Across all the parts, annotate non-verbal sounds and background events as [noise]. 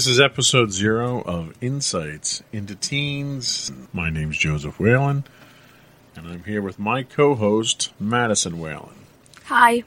This is episode zero of Insights into Teens. My name's Joseph Whalen, and I'm here with my co host, Madison Whalen. Hi,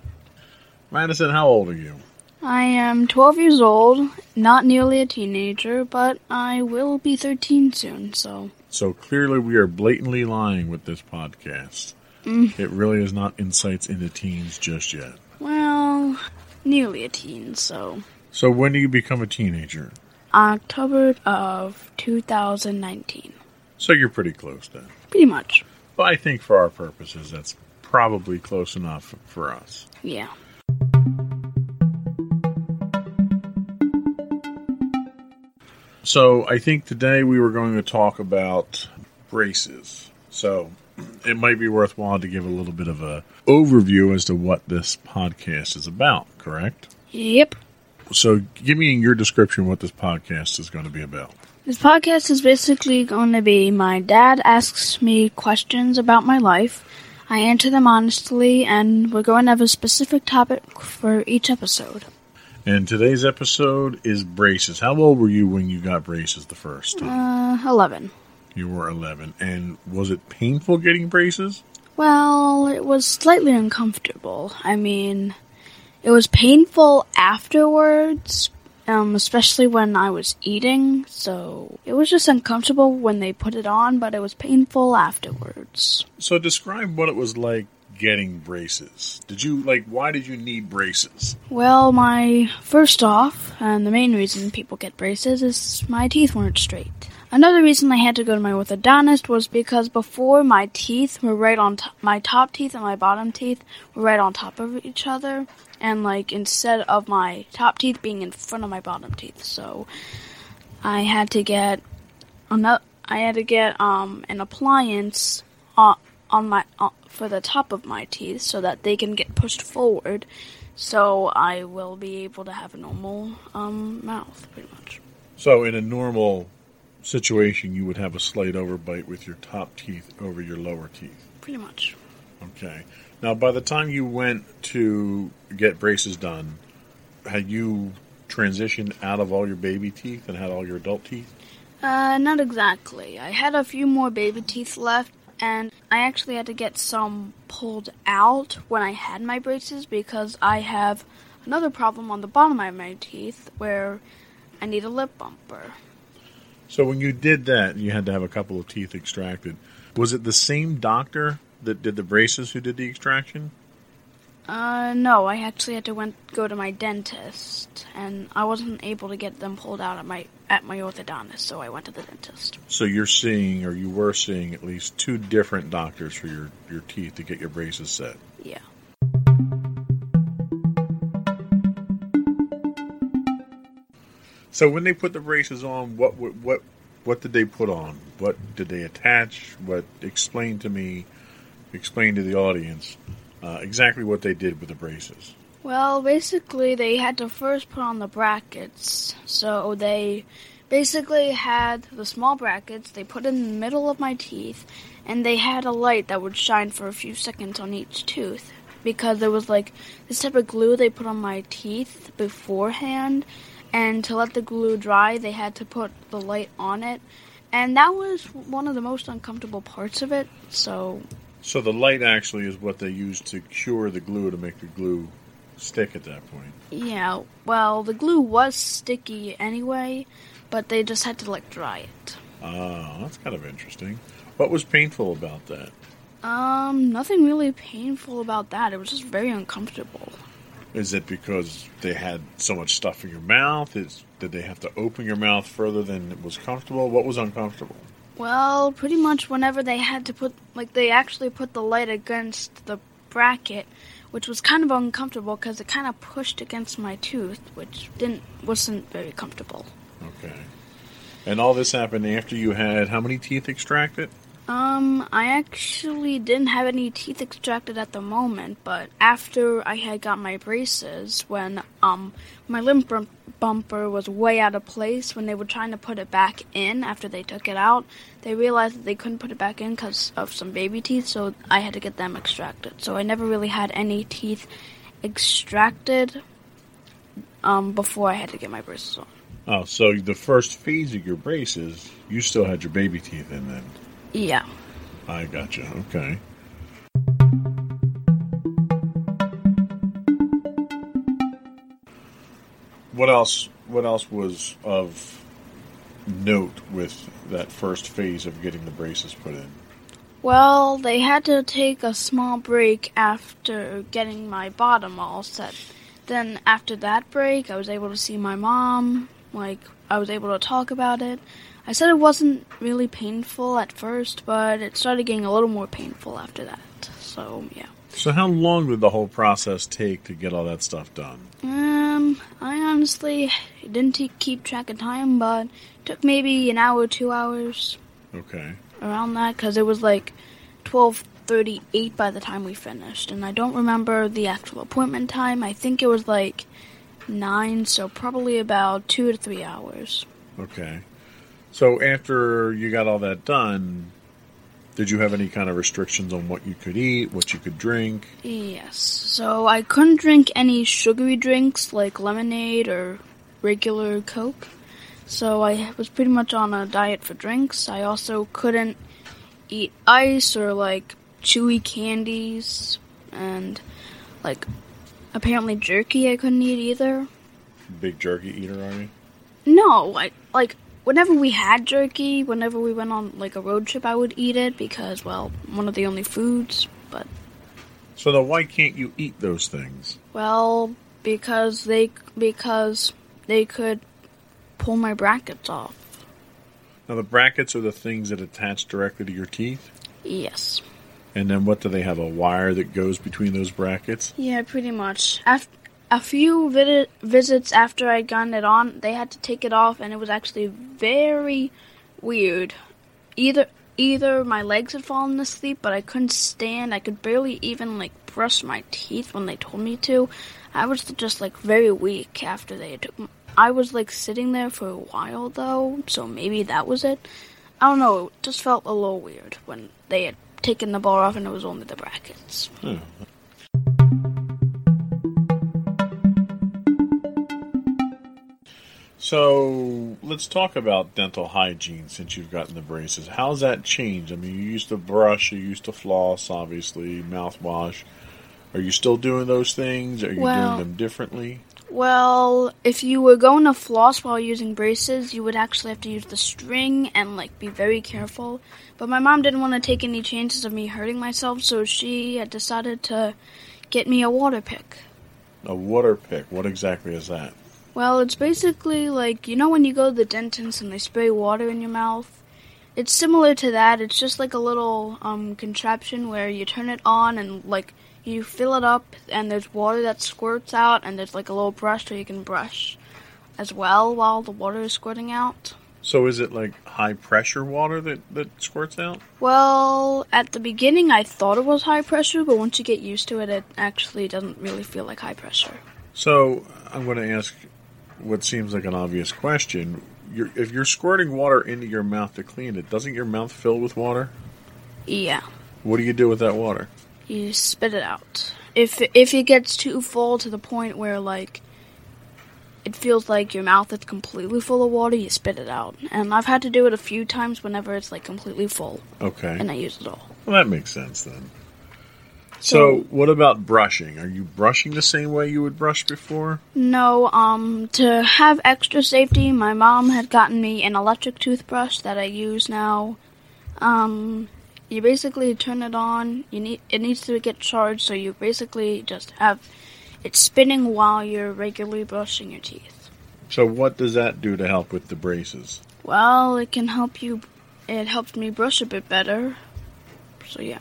Madison, how old are you? I am 12 years old, not nearly a teenager, but I will be 13 soon, so. So clearly, we are blatantly lying with this podcast. Mm. It really is not Insights into Teens just yet. Well, nearly a teen, so. So, when do you become a teenager? October of 2019. So, you're pretty close then. Pretty much. But I think for our purposes, that's probably close enough for us. Yeah. So I think today we were going to talk about braces. So [clears throat] it might be worthwhile to give a little bit of a overview as to what this podcast is about, correct? Yep. So give me in your description what this podcast is going to be about. This podcast is basically going to be my dad asks me questions about my life. I answer them honestly, and we're going to have a specific topic for each episode. And today's episode is braces. How old were you when you got braces the first time? Uh, 11. You were 11. And was it painful getting braces? Well, it was slightly uncomfortable. I mean, it was painful afterwards, um, especially when I was eating. So it was just uncomfortable when they put it on, but it was painful afterwards. So describe what it was like getting braces. Did you like why did you need braces? Well, my first off, and the main reason people get braces is my teeth weren't straight. Another reason I had to go to my orthodontist was because before my teeth were right on top, my top teeth and my bottom teeth were right on top of each other, and like instead of my top teeth being in front of my bottom teeth, so I had to get another. I had to get um an appliance on on my uh, for the top of my teeth so that they can get pushed forward, so I will be able to have a normal um mouth pretty much. So in a normal situation you would have a slight overbite with your top teeth over your lower teeth. Pretty much. Okay. Now by the time you went to get braces done, had you transitioned out of all your baby teeth and had all your adult teeth? Uh, not exactly. I had a few more baby teeth left, and I actually had to get some pulled out when I had my braces because I have another problem on the bottom of my teeth where I need a lip bumper. So when you did that, you had to have a couple of teeth extracted. Was it the same doctor that did the braces who did the extraction? Uh, no, I actually had to went go to my dentist, and I wasn't able to get them pulled out at my at my orthodontist, so I went to the dentist. So you're seeing, or you were seeing, at least two different doctors for your, your teeth to get your braces set. Yeah. So when they put the braces on, what what what, what did they put on? What did they attach? What explain to me, explain to the audience uh, exactly what they did with the braces. Well, basically, they had to first put on the brackets. So they basically had the small brackets, they put in the middle of my teeth, and they had a light that would shine for a few seconds on each tooth. Because there was like this type of glue they put on my teeth beforehand, and to let the glue dry, they had to put the light on it. And that was one of the most uncomfortable parts of it, so So the light actually is what they used to cure the glue to make the glue stick at that point. Yeah, well, the glue was sticky anyway, but they just had to like dry it. Ah, that's kind of interesting. What was painful about that? Um, nothing really painful about that. It was just very uncomfortable. Is it because they had so much stuff in your mouth? Is did they have to open your mouth further than it was comfortable? What was uncomfortable? Well, pretty much whenever they had to put, like, they actually put the light against the bracket, which was kind of uncomfortable because it kind of pushed against my tooth, which didn't wasn't very comfortable. Okay. And all this happened after you had how many teeth extracted? Um, I actually didn't have any teeth extracted at the moment, but after I had got my braces, when um my limp bum- bumper was way out of place, when they were trying to put it back in after they took it out, they realized that they couldn't put it back in because of some baby teeth, so I had to get them extracted. So I never really had any teeth extracted um before I had to get my braces on. Oh, so the first phase of your braces, you still had your baby teeth in then. Yeah. I gotcha. Okay. What else? What else was of note with that first phase of getting the braces put in? Well, they had to take a small break after getting my bottom all set. Then, after that break, I was able to see my mom. Like, I was able to talk about it. I said it wasn't really painful at first, but it started getting a little more painful after that. So, yeah. So, how long did the whole process take to get all that stuff done? Um, I honestly didn't keep track of time, but it took maybe an hour, two hours Okay. around that because it was like 12:38 by the time we finished, and I don't remember the actual appointment time. I think it was like nine, so probably about two to three hours. Okay. So, after you got all that done, did you have any kind of restrictions on what you could eat, what you could drink? Yes, so I couldn't drink any sugary drinks like lemonade or regular Coke. So I was pretty much on a diet for drinks. I also couldn't eat ice or like chewy candies and like apparently jerky I couldn't eat either. Big jerky eater, are you? No, I like whenever we had jerky, whenever we went on like a road trip I would eat it because well, one of the only foods, but So, then why can't you eat those things? Well, because they because they could pull my brackets off. Now, the brackets are the things that attach directly to your teeth. Yes. And then what do they have? A wire that goes between those brackets? Yeah, pretty much. After a few vid- visits after I'd gotten it on, they had to take it off, and it was actually very weird. Either either my legs had fallen asleep, but I couldn't stand. I could barely even like brush my teeth when they told me to. I was just like very weak after they took. I was like sitting there for a while though, so maybe that was it. I don't know. It just felt a little weird when they had taken the bar off and it was only the brackets. Oh. So let's talk about dental hygiene since you've gotten the braces. How's that changed? I mean, you used to brush, you used to floss, obviously, mouthwash. Are you still doing those things? Are you Well- doing them differently? Well, if you were going to floss while using braces, you would actually have to use the string and like be very careful. But my mom didn't want to take any chances of me hurting myself, so she had decided to get me a water pick. A water pick. What exactly is that? Well, it's basically like you know when you go to the dentist and they spray water in your mouth. It's similar to that. It's just like a little um, contraption where you turn it on and like you fill it up, and there's water that squirts out, and there's like a little brush so you can brush as well while the water is squirting out. So is it like high pressure water that, that squirts out? Well, at the beginning I thought it was high pressure, but once you get used to it, it actually doesn't really feel like high pressure. So I'm going to ask what seems like an obvious question. You're, if you're squirting water into your mouth to clean it, doesn't your mouth fill with water? Yeah. What do you do with that water? you spit it out. If if it gets too full to the point where like it feels like your mouth is completely full of water, you spit it out. And I've had to do it a few times whenever it's like completely full, Okay. and I use it all. Well, that makes sense then. So, what about brushing? Are you brushing the same way you would brush before? No, um, to have extra safety, my mom had gotten me an electric toothbrush that I use now. Um, you basically turn it on. You need it needs to get charged, so you basically just have it spinning while you're regularly brushing your teeth. So, what does that do to help with the braces? Well, it can help you. It helped me brush a bit better. So yeah.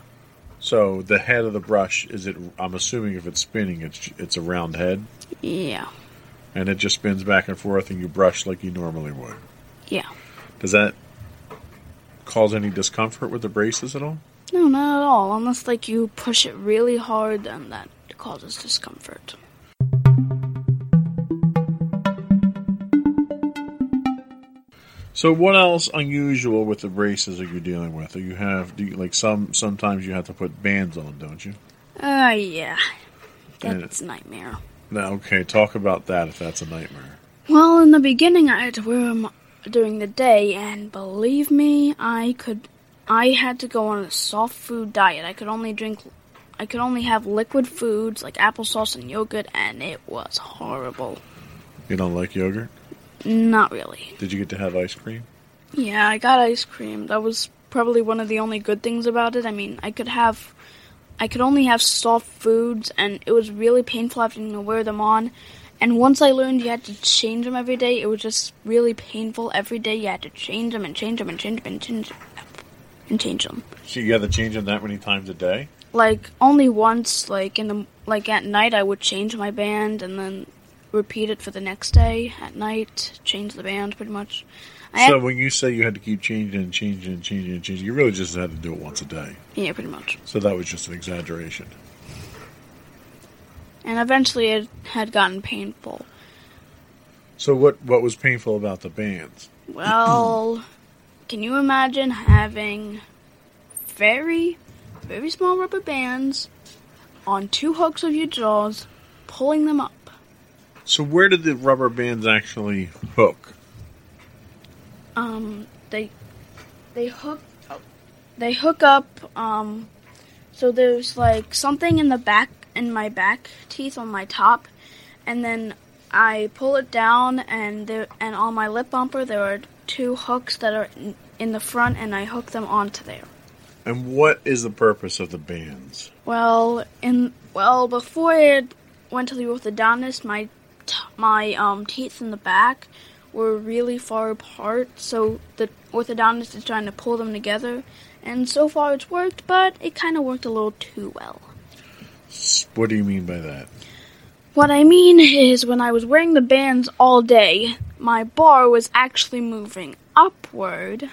So, the head of the brush is it? I'm assuming if it's spinning, it's it's a round head. Yeah. and it just spins back and forth, and you brush like you normally would. Yeah. Does that cause any discomfort with the braces at all? No, not at all. Unless like you push it really hard, then that causes discomfort. So, what else unusual with the braces are you dealing with? Are you have do you, like some sometimes you have to put bands on, don't you? Uh, yeah. And That's a nightmare. Now, okay, talk about that if that's a nightmare. Well, in the beginning, I had to wear them during the day, and believe me, I could. I had to go on a soft food diet. I could only drink. I could only have liquid foods like applesauce and yogurt, and it was horrible. You don't like yogurt? Not really. Did you get to have ice cream? Yeah, I got ice cream. That was probably one of the only good things about it. I mean, I could have. I could only have soft foods, and it was really painful having to wear them on. And once I learned you had to change them every day, it was just really painful. Every day you had to change them and change them and change them and change them and change them. So you had to change them that many times a day? Like only once, like in the like at night, I would change my band and then repeat it for the next day at night. Change the band pretty much. I so had, when you say you had to keep changing and changing and changing and changing, you really just had to do it once a day. yeah, pretty much. So that was just an exaggeration. And eventually, it had gotten painful. So what what was painful about the bands? [clears throat] Well, can you imagine having very, very small rubber bands on two hooks of your jaws, pulling them up? So where did the rubber bands actually hook? Um, they they hook they hook up. Um, so there's like something in the back in my back teeth on my top, and then I pull it down, and there and on my lip bumper there are two hooks that are in, in the front, and I hook them onto there. And what is the purpose of the bands? Well, in well before I went to the orthodontist, my my um, teeth in the back were really far apart, so the orthodontist is trying to pull them together. And so far it's worked, but it kind of worked a little too well. What do you mean by that? What I mean is, when I was wearing the bands all day, my bar was actually moving upward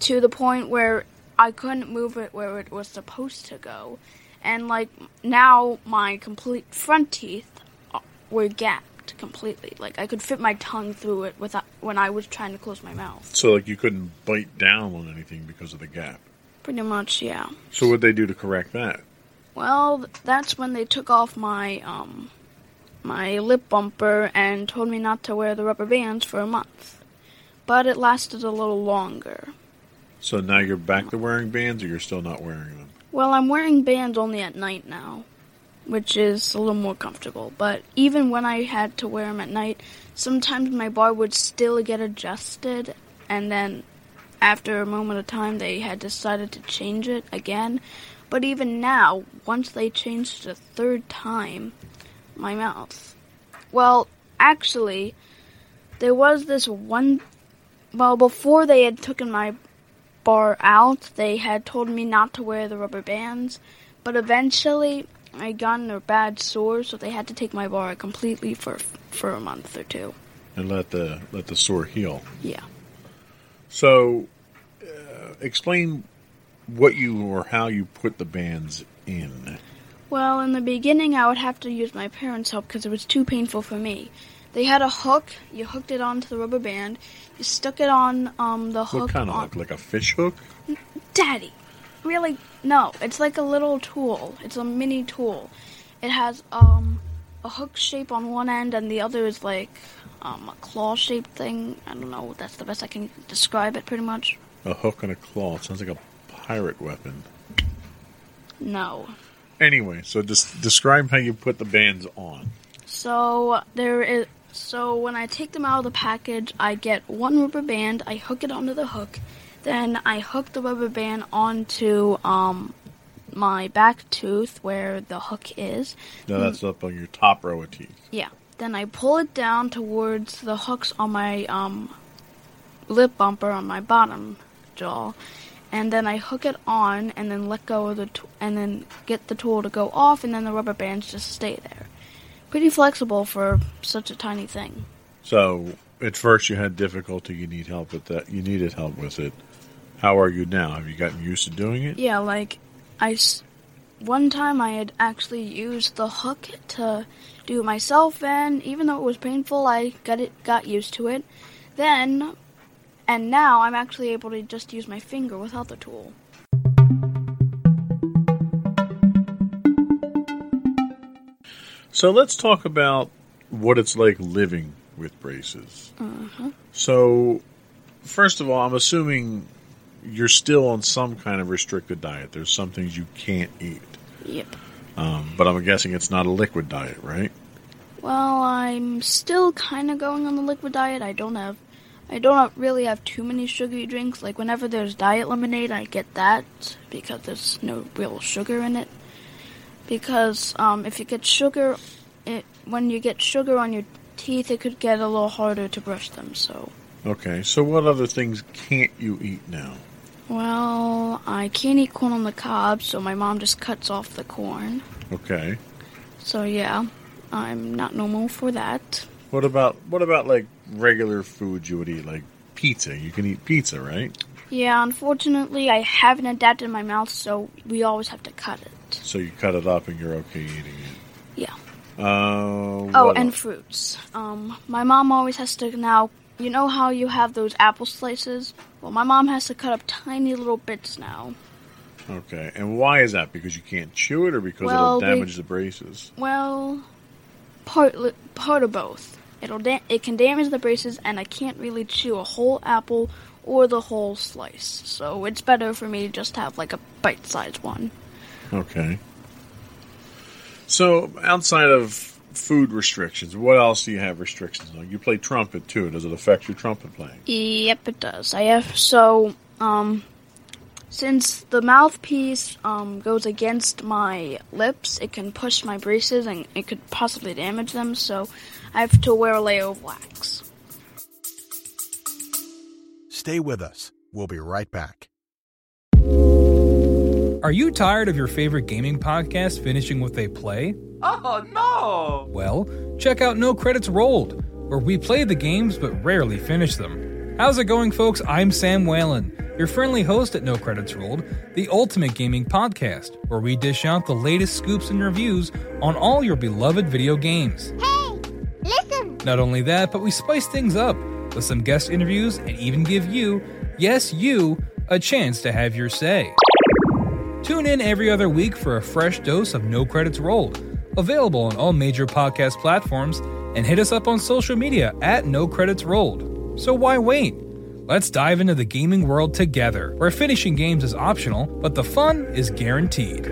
to the point where I couldn't move it where it was supposed to go. And, like, now my complete front teeth uh, were gapped completely. Like, I could fit my tongue through it without, when I was trying to close my mouth. So like you couldn't bite down on anything because of the gap. Pretty much, yeah. So what they do to correct that? Well, that's when they took off my um my lip bumper and told me not to wear the rubber bands for a month. But it lasted a little longer. So now you're back to wearing bands, or you're still not wearing them? Well, I'm wearing bands only at night now, which is a little more comfortable. But even when I had to wear them at night, sometimes my bar would still get adjusted, and then after a moment of time, they had decided to change it again. But even now, once they changed a third time, my mouth. Well, actually, there was this one. Well, before they had taken my bar out, they had told me not to wear the rubber bands. But eventually, I got in a bad sore, so they had to take my bar completely for for a month or two. And let the let the sore heal. Yeah. So, uh, explain what you or how you put the bands in. Well, in the beginning, I would have to use my parents' help because it was too painful for me. They had a hook. You hooked it onto the rubber band. You stuck it on um, the hook. What kind of on- hook? Like a fish hook? Daddy, really? No, it's like a little tool. It's a mini tool. It has um a hook shape on one end, and the other is like um a claw shaped thing. I don't know. That's the best I can describe it. Pretty much. A hook and a claw. It sounds like a pirate weapon. No. Anyway, so just describe how you put the bands on. So there is. So when I take them out of the package, I get one rubber band. I hook it onto the hook. Then I hook the rubber band onto um my back tooth where the hook is. Now that's up on your top row of teeth. Yeah. Then I pull it down towards the hooks on my um, lip bumper on my bottom jaw, and then I hook it on, and then let go of the, t- and then get the tool to go off, and then the rubber bands just stay there. pretty flexible for such a tiny thing. So at first you had difficulty. You need help with that. You needed help with it. How are you now? Have you gotten used to doing it? Yeah, like I s- one time I had actually used the hook to do it myself, and even though it was painful, I got it got used to it. Then, and now I'm actually able to just use my finger without the tool. So let's talk about what it's like living with braces. Uh-huh. So, first of all, I'm assuming you're still on some kind of restricted diet. There's some things you can't eat. Yep. Um, but I'm guessing it's not a liquid diet, right? Well, I'm still kind of going on the liquid diet. I don't have, I don't really have too many sugary drinks. Like whenever there's diet lemonade, I get that because there's no real sugar in it. Because um, if you get sugar, it when you get sugar on your teeth, it could get a little harder to brush them. So, Okay, so what other things can't you eat now? Well, I can't eat corn on the cob, so my mom just cuts off the corn. Okay. So yeah, I'm not normal for that. What about what about like regular food you would eat, like pizza? You can eat pizza, right? Yeah, unfortunately, I haven't adapted my mouth, so we always have to cut it. So you cut it up and you're okay eating it. Yeah. Uh, Oh, and else? fruits. Um, my mom always has to now. You know how you have those apple slices? Well, my mom has to cut up tiny little bits now. okay, and why is that? Because you can't chew it, or because Well, it'll damage the braces? Well, part part of both. It'll da- it can damage the braces, and I can't really chew a whole apple or the whole slice. So it's better for me to just have like a bite-sized one. Okay. So outside of food restrictions, what else do you have restrictions on? You play trumpet too. Does it affect your trumpet playing? Yep, it does. I have so um since the mouthpiece um goes against my lips, it can push my braces and it could possibly damage them. So I have to wear a layer of wax. Stay with us. We'll be right back. Are you tired of your favorite gaming podcast finishing with a play? Oh no! Well, check out No Credits Rolled, where we play the games but rarely finish them. How's it going, folks? I'm Sam Whalen, your friendly host at No Credits Rolled, the ultimate gaming podcast, where we dish out the latest scoops and reviews on all your beloved video games. Hey, listen! Not only that, but we spice things up with some guest interviews and even give you, yes, you, a chance to have your say. Tune in every other week for a fresh dose of No Credits Rolled, available on all major podcast platforms, and hit us up on social media at No Credits Rolled. So why wait? Let's dive into the gaming world together, where finishing games is optional, but the fun is guaranteed.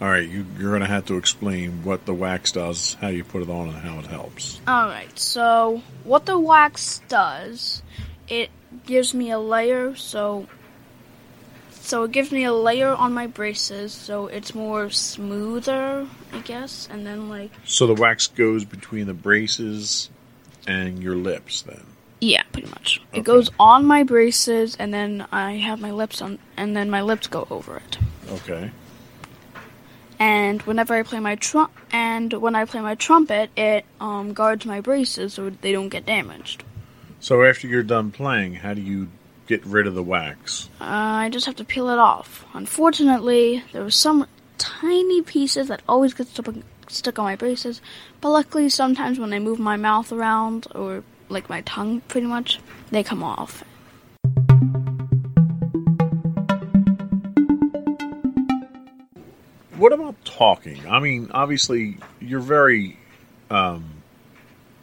All right, you, you're going to have to explain what the wax does, how you put it on, and how it helps. Alright, so what the wax does, it gives me a layer, so so it gives me a layer on my braces, so it's more smoother, I guess, and then like So the wax goes between the braces and your lips, then. yeah, pretty much. Okay. It goes on my braces, and then I have my lips on, and then my lips go over it. Okay. And whenever I play my trum, and when I play my trumpet, it um, guards my braces so they don't get damaged. So after you're done playing, how do you get rid of the wax? Uh, I just have to peel it off. Unfortunately, there were some tiny pieces that always get stuck, stuck on my braces, but luckily sometimes when I move my mouth around, or like my tongue pretty much, they come off. What about talking? I mean, obviously, you're very um,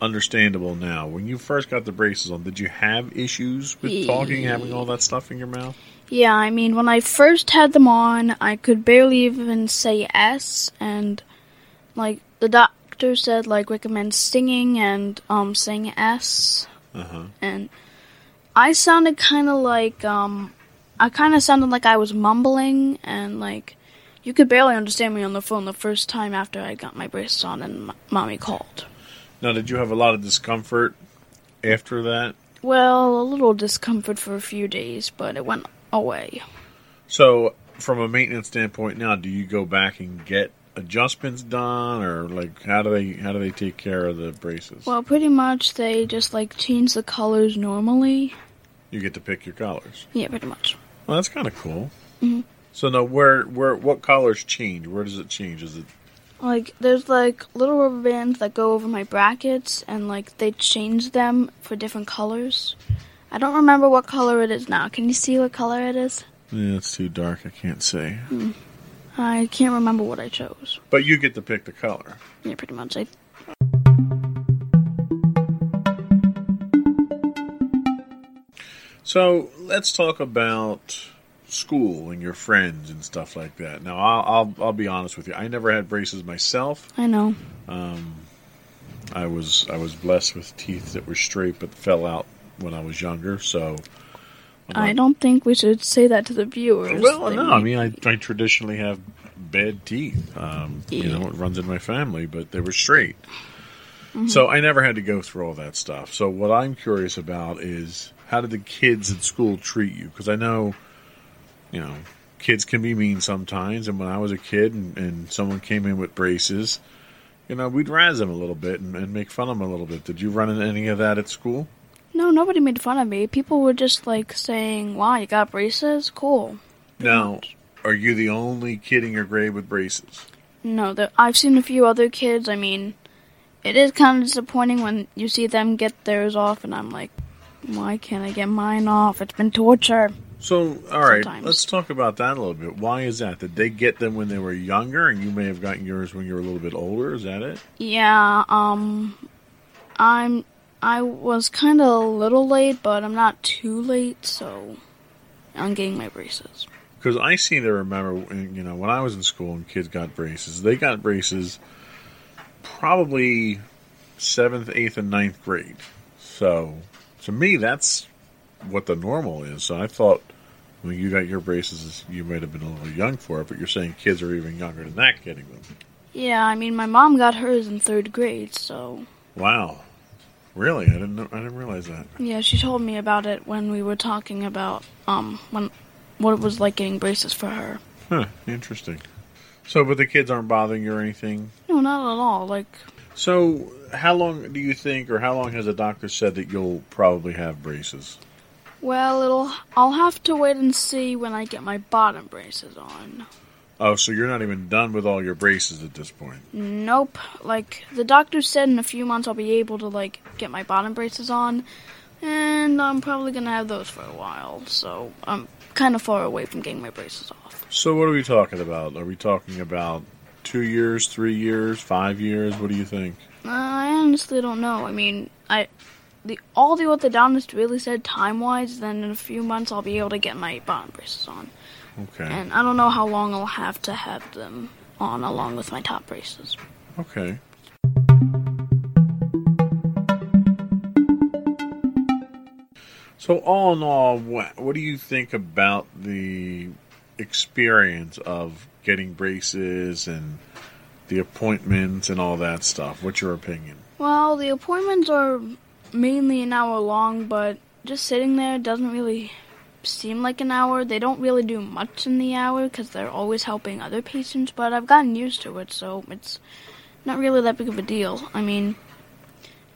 understandable now. When you first got the braces on, did you have issues with talking, having all that stuff in your mouth? Yeah, I mean, when I first had them on, I could barely even say S, and like the doctor said, like recommend singing and um saying S, Uh huh. and I sounded kind of like um I kind of sounded like I was mumbling, and like you could barely understand me on the phone the first time after I got my braces on and m- mommy called. Now, did you have a lot of discomfort after that? Well, a little discomfort for a few days, but it went away. So, from a maintenance standpoint, now do you go back and get adjustments done, or like how do they how do they take care of the braces? Well, pretty much they just like change the colors normally. you get to pick your colors. Yeah, pretty much. Well, that's kind of cool. Mhm. So now, where where what colors change? Where does it change? Is it Like there's like little rubber bands that go over my brackets, and like they change them for different colors. I don't remember what color it is now. Can you see what color it is? Yeah, it's too dark. I can't see. Hmm. I can't remember what I chose. But you get to pick the color. Yeah, pretty much. I, So let's talk about school and your friends and stuff like that. Now, I'll I'll, I'll be honest with you. I never had braces myself. I know. Um, I was I was blessed with teeth that were straight but fell out when I was younger. So I don't think we should say that to the viewers. Well, no, I mean, I, I traditionally have bad teeth. Um, You know, it runs in my family, but they were straight. So I never had to go through all that stuff. So what I'm curious about is how did the kids at school treat you? Because I know, you know, kids can be mean sometimes. And when I was a kid and, and someone came in with braces, you know, we'd razz them a little bit and, and make fun of them a little bit. Did you run into any of that at school? No, nobody made fun of me. People were just like saying, "Wow, you got braces? Cool." Now, are you the only kid in your grade with braces? No, there, I've seen a few other kids. I mean, it is kind of disappointing when you see them get theirs off, and I'm like, why can't I get mine off? It's been torture. So, all right, Sometimes. let's talk about that a little bit. Why is that? Did they get them when they were younger, and you may have gotten yours when you were a little bit older? Is that it? Yeah, um, I'm. I was kind of a little late, but I'm not too late, so I'm getting my braces. Because I seem to remember, when, you know, when I was in school and kids got braces, they got braces probably seventh, eighth, and ninth grade. So, to me, that's what the normal is. So I thought when you got your braces, you might have been a little young for it, but you're saying kids are even younger than that getting them. Yeah, I mean, my mom got hers in third grade, so Wow, really? I didn't know. I didn't realize that. yeah, she told me about it when we were talking about um when what it was like getting braces for her. Huh, interesting. So, but the kids aren't bothering you or anything. No, not at all. Like, So, how long do you think, or how long has the doctor said that you'll probably have braces? Well, it'll I'll have to wait and see when I get my bottom braces on. Oh, so you're not even done with all your braces at this point. Nope. Like the doctor said in a few months I'll be able to like get my bottom braces on and I'm probably going to have those for a while. So, I'm kind of far away from getting my braces off. So, what are we talking about? Are we talking about two years, three years, five years? What do you think? Uh, I honestly don't know. I mean, I the all the orthodontist really said time-wise then in a few months I'll be able to get my bottom braces on. Okay. And I don't know how long I'll have to have them on along with my top braces. Okay. So, all in all, what, what do you think about the experience of getting braces and the appointments and all that stuff? What's your opinion? Well, the appointments are mainly an hour long, but just sitting there doesn't really seem like an hour. They don't really do much in the hour because they're always helping other patients, but I've gotten used to it, so it's not really that big of a deal. I mean,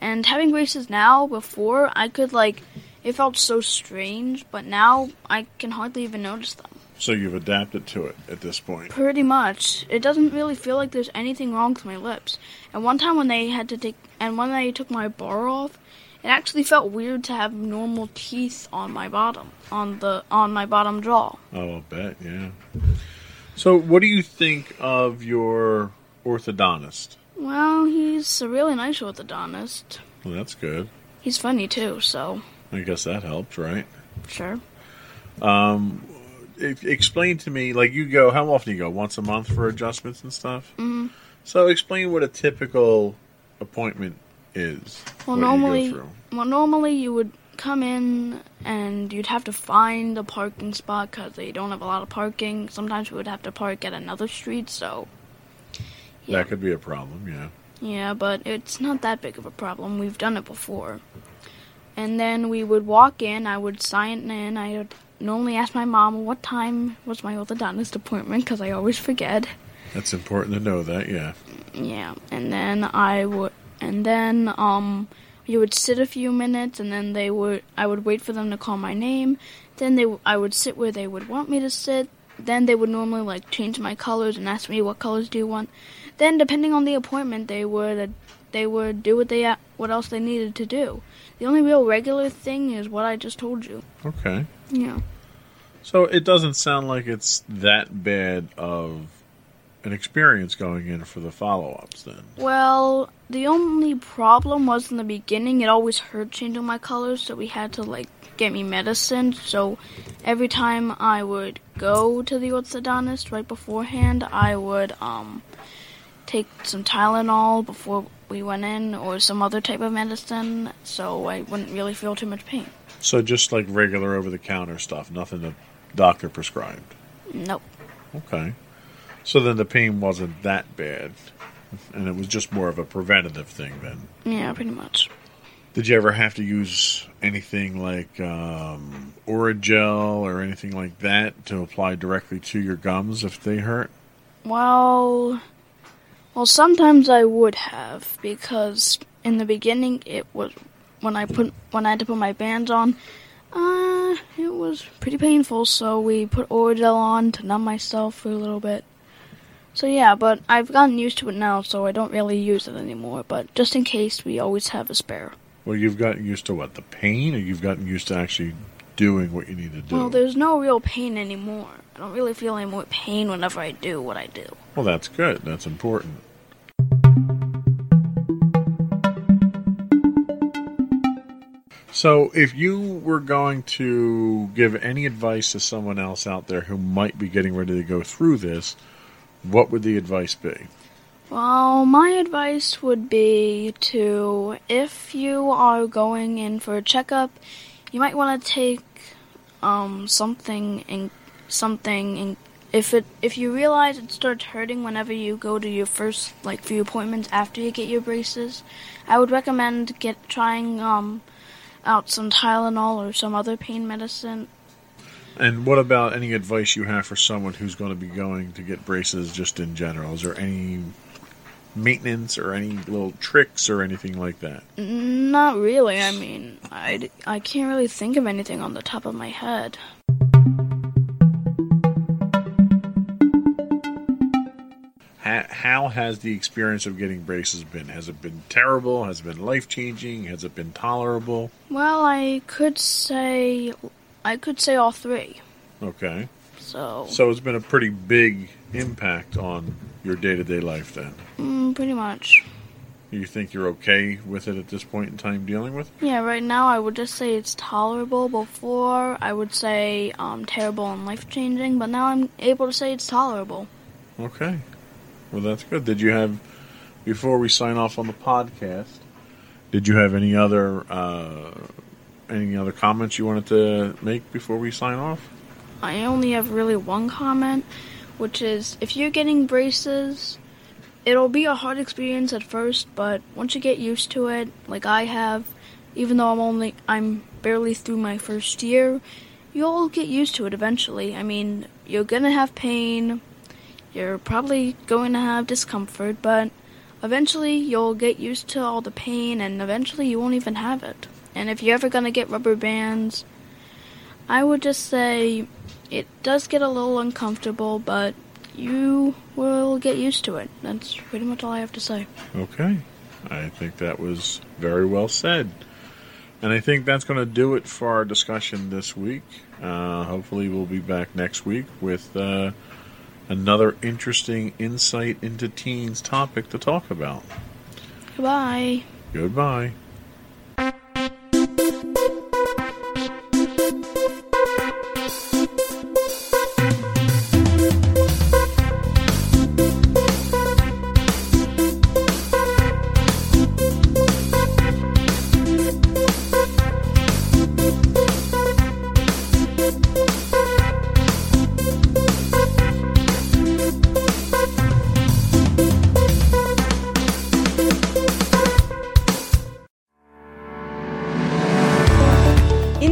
and having braces now, before, I could, like, it felt so strange, but now I can hardly even notice them. So, you've adapted to it at this point. Pretty much. It doesn't really feel like there's anything wrong with my lips. And one time when they had to take, and when they took my bar off, it actually felt weird to have normal teeth on my bottom, on the on my bottom jaw. Oh, I'll bet, yeah. So, what do you think of your orthodontist? Well, he's a really nice orthodontist. Well, that's good. He's funny too, so I guess that helps, right? sure. E- explain to me, like you go, how often do you go? Once a month for adjustments and stuff? Mm-hmm. So, explain what a typical appointment is. Well, normally, you well, normally you would come in and you'd have to find a parking spot because they don't have a lot of parking. Sometimes we would have to park at another street, so yeah. That could be a problem, yeah. Yeah, but it's not that big of a problem. We've done it before. and then we would walk in. I would sign in. I would normally ask my mom what time was my orthodontist appointment because I always forget. That's important to know that, yeah. Yeah, and then I would, and then um, you would sit a few minutes, and then they would. I would wait for them to call my name. Then they, I would sit where they would want me to sit. Then they would normally like change my colors and ask me what colors do you want. Then, depending on the appointment, they would uh, they would do what they what else they needed to do. The only real regular thing is what I just told you. Okay. Yeah. So it doesn't sound like it's that bad of an experience going in for the follow ups then. Well, the only problem was in the beginning it always hurt changing my colors, so we had to like get me medicine. So every time I would go to the orthodontist right beforehand, I would um take some Tylenol before we went in or some other type of medicine so I wouldn't really feel too much pain. So just like regular over the counter stuff, nothing the doctor prescribed. Nope. Okay. So then the pain wasn't that bad, and it was just more of a preventative thing then. Yeah, pretty much. Did you ever have to use anything like um, Orajel or anything like that to apply directly to your gums if they hurt? Well, well, sometimes I would have because in the beginning it was when I put when I had to put my bands on. Uh, it was pretty painful, so we put Orajel on to numb myself for a little bit. So yeah, but I've gotten used to it now, so I don't really use it anymore. But just in case, we always have a spare. Well, you've gotten used to what? The pain, or you've gotten used to actually doing what you need to do? Well, there's no real pain anymore. I don't really feel any more pain whenever I do what I do. Well, that's good. That's important. So, if you were going to give any advice to someone else out there who might be getting ready to go through this, what would the advice be? Well, my advice would be to, if you are going in for a checkup, you might want to take um, something in something in, if it if you realize it starts hurting whenever you go to your first like few appointments after you get your braces, I would recommend get trying um, out some Tylenol or some other pain medicine and what about any advice you have for someone who's going to be going to get braces just in general? Is there any maintenance or any little tricks or anything like that? Not really. I mean, I, I can't really think of anything on the top of my head. How has the experience of getting braces been? Has it been terrible? Has it been life changing? Has it been tolerable? Well, I could say I could say all three. Okay. So. So it's been a pretty big impact on your day to day life then. Mm, pretty much. You think you're okay with it at this point in time dealing with? Yeah, right now I would just say it's tolerable. Before I would say um, terrible and life changing, but now I'm able to say it's tolerable. Okay. Well, that's good. Did you have, before we sign off on the podcast, did you have any other uh, any other comments you wanted to make before we sign off? I only have really one comment, which is if you're getting braces, it'll be a hard experience at first, but once you get used to it, like I have, even though I'm only I'm barely through my first year, you'll get used to it eventually. I mean, you're gonna have pain, you're probably going to have discomfort, but eventually you'll get used to all the pain and eventually you won't even have it. And if you're ever going to get rubber bands, I would just say it does get a little uncomfortable, but you will get used to it. That's pretty much all I have to say. Okay. I think that was very well said. And I think that's going to do it for our discussion this week. Uh, hopefully, we'll be back next week with uh, another interesting insight into teens topic to talk about. Goodbye. Goodbye.